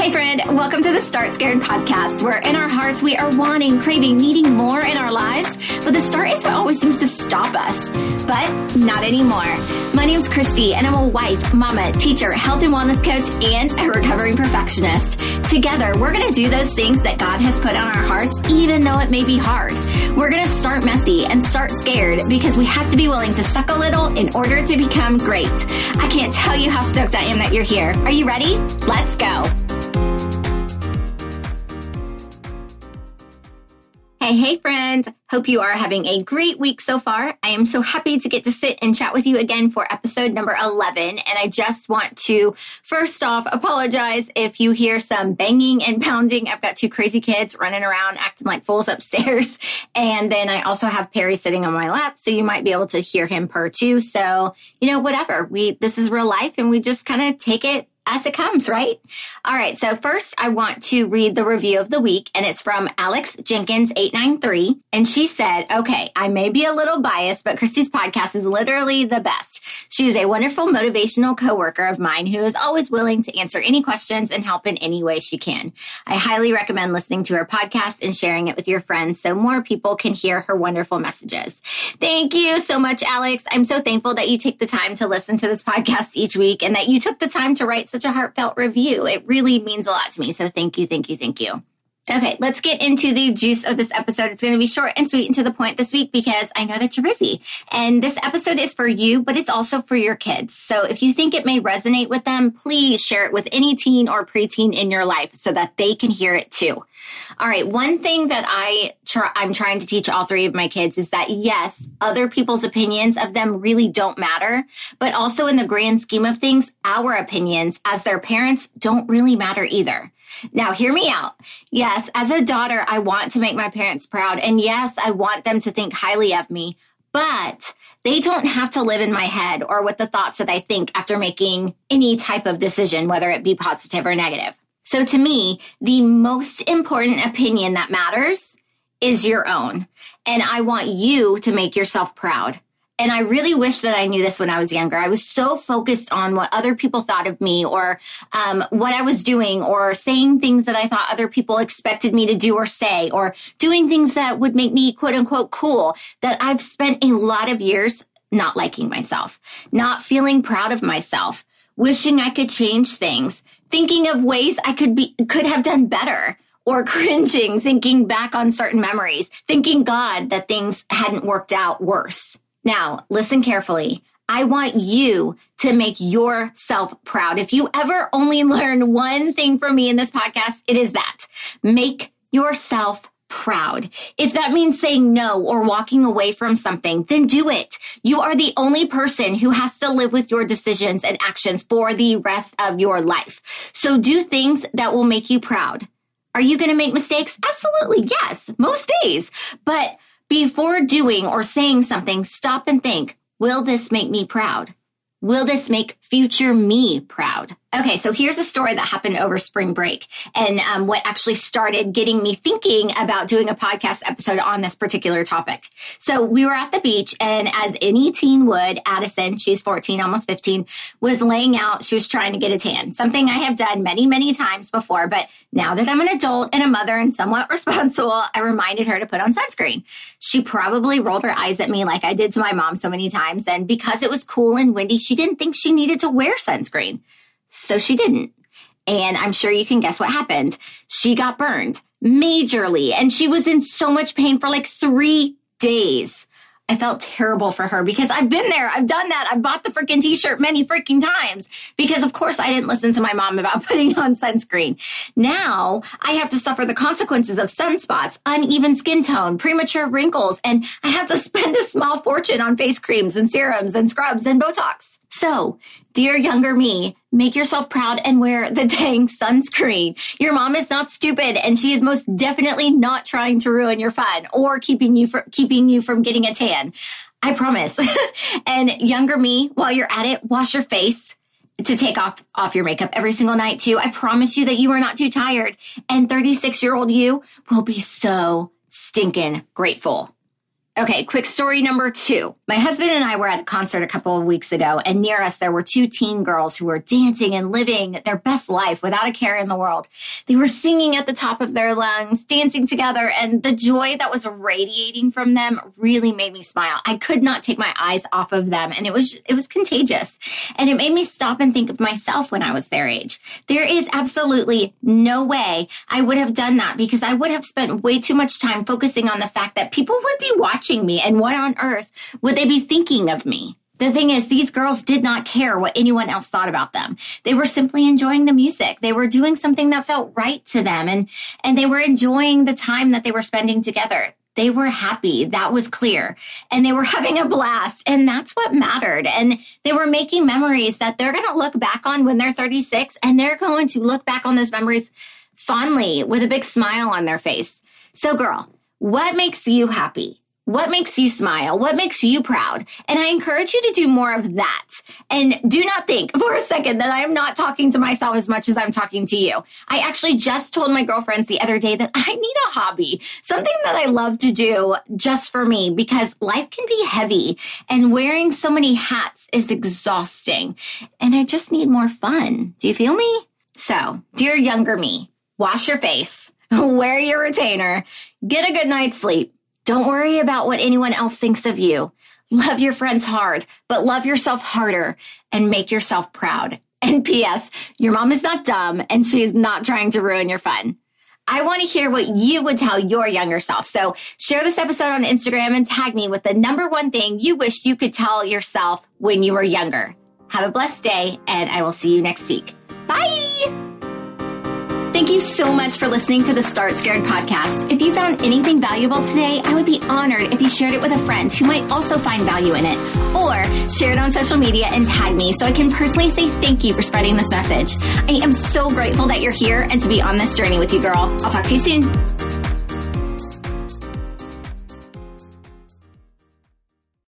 Hey, friend, welcome to the Start Scared podcast, where in our hearts we are wanting, craving, needing more in our lives, but the start is what always seems to stop us. But not anymore. My name is Christy, and I'm a wife, mama, teacher, health and wellness coach, and a recovering perfectionist. Together, we're going to do those things that God has put on our hearts, even though it may be hard. We're going to start messy and start scared because we have to be willing to suck a little in order to become great. I can't tell you how stoked I am that you're here. Are you ready? Let's go. Hey, friends. Hope you are having a great week so far. I am so happy to get to sit and chat with you again for episode number 11. And I just want to first off apologize if you hear some banging and pounding. I've got two crazy kids running around acting like fools upstairs. And then I also have Perry sitting on my lap. So you might be able to hear him purr too. So, you know, whatever. We, this is real life and we just kind of take it as it comes, right? All right. So first I want to read the review of the week and it's from Alex Jenkins 893. And she said, okay, I may be a little biased, but Christy's podcast is literally the best. She is a wonderful motivational coworker of mine who is always willing to answer any questions and help in any way she can. I highly recommend listening to her podcast and sharing it with your friends so more people can hear her wonderful messages. Thank you so much, Alex. I'm so thankful that you take the time to listen to this podcast each week and that you took the time to write such such a heartfelt review. It really means a lot to me. So thank you, thank you, thank you. Okay, let's get into the juice of this episode. It's going to be short and sweet and to the point this week because I know that you're busy. And this episode is for you, but it's also for your kids. So if you think it may resonate with them, please share it with any teen or preteen in your life so that they can hear it too. All right, one thing that I try, I'm trying to teach all three of my kids is that yes, other people's opinions of them really don't matter, but also in the grand scheme of things, our opinions as their parents don't really matter either. Now, hear me out. Yes, as a daughter, I want to make my parents proud. And yes, I want them to think highly of me, but they don't have to live in my head or with the thoughts that I think after making any type of decision, whether it be positive or negative. So to me, the most important opinion that matters is your own. And I want you to make yourself proud. And I really wish that I knew this when I was younger. I was so focused on what other people thought of me or um, what I was doing or saying things that I thought other people expected me to do or say or doing things that would make me quote unquote cool that I've spent a lot of years not liking myself, not feeling proud of myself, wishing I could change things, thinking of ways I could be, could have done better or cringing, thinking back on certain memories, thinking God that things hadn't worked out worse. Now, listen carefully. I want you to make yourself proud. If you ever only learn one thing from me in this podcast, it is that make yourself proud. If that means saying no or walking away from something, then do it. You are the only person who has to live with your decisions and actions for the rest of your life. So do things that will make you proud. Are you going to make mistakes? Absolutely. Yes, most days. But before doing or saying something, stop and think, will this make me proud? Will this make future me proud? Okay, so here's a story that happened over spring break and um, what actually started getting me thinking about doing a podcast episode on this particular topic. So we were at the beach, and as any teen would, Addison, she's 14, almost 15, was laying out. She was trying to get a tan, something I have done many, many times before. But now that I'm an adult and a mother and somewhat responsible, I reminded her to put on sunscreen. She probably rolled her eyes at me like I did to my mom so many times. And because it was cool and windy, she didn't think she needed to wear sunscreen. So she didn't. And I'm sure you can guess what happened. She got burned majorly and she was in so much pain for like three days. I felt terrible for her because I've been there. I've done that. I bought the freaking t-shirt many freaking times because of course I didn't listen to my mom about putting on sunscreen. Now I have to suffer the consequences of sunspots, uneven skin tone, premature wrinkles, and I have to spend a small fortune on face creams and serums and scrubs and Botox. So, dear younger me, make yourself proud and wear the dang sunscreen. Your mom is not stupid and she is most definitely not trying to ruin your fun or keeping you from keeping you from getting a tan. I promise. and younger me, while you're at it, wash your face to take off off your makeup every single night too. I promise you that you are not too tired and 36 year old you will be so stinking grateful. Okay, quick story number two. My husband and I were at a concert a couple of weeks ago, and near us there were two teen girls who were dancing and living their best life without a care in the world. They were singing at the top of their lungs, dancing together, and the joy that was radiating from them really made me smile. I could not take my eyes off of them, and it was it was contagious. And it made me stop and think of myself when I was their age. There is absolutely no way I would have done that because I would have spent way too much time focusing on the fact that people would be watching me and what on earth would they be thinking of me? The thing is, these girls did not care what anyone else thought about them. They were simply enjoying the music. They were doing something that felt right to them and, and they were enjoying the time that they were spending together. They were happy. That was clear. And they were having a blast. And that's what mattered. And they were making memories that they're going to look back on when they're 36 and they're going to look back on those memories fondly with a big smile on their face. So girl, what makes you happy? What makes you smile? What makes you proud? And I encourage you to do more of that. And do not think for a second that I am not talking to myself as much as I'm talking to you. I actually just told my girlfriends the other day that I need a hobby, something that I love to do just for me because life can be heavy and wearing so many hats is exhausting. And I just need more fun. Do you feel me? So, dear younger me, wash your face, wear your retainer, get a good night's sleep don't worry about what anyone else thinks of you. Love your friends hard, but love yourself harder and make yourself proud. And P.S. Your mom is not dumb and she is not trying to ruin your fun. I want to hear what you would tell your younger self. So share this episode on Instagram and tag me with the number one thing you wish you could tell yourself when you were younger. Have a blessed day and I will see you next week. Thank you so much for listening to the Start Scared podcast. If you found anything valuable today, I would be honored if you shared it with a friend who might also find value in it. Or share it on social media and tag me so I can personally say thank you for spreading this message. I am so grateful that you're here and to be on this journey with you, girl. I'll talk to you soon.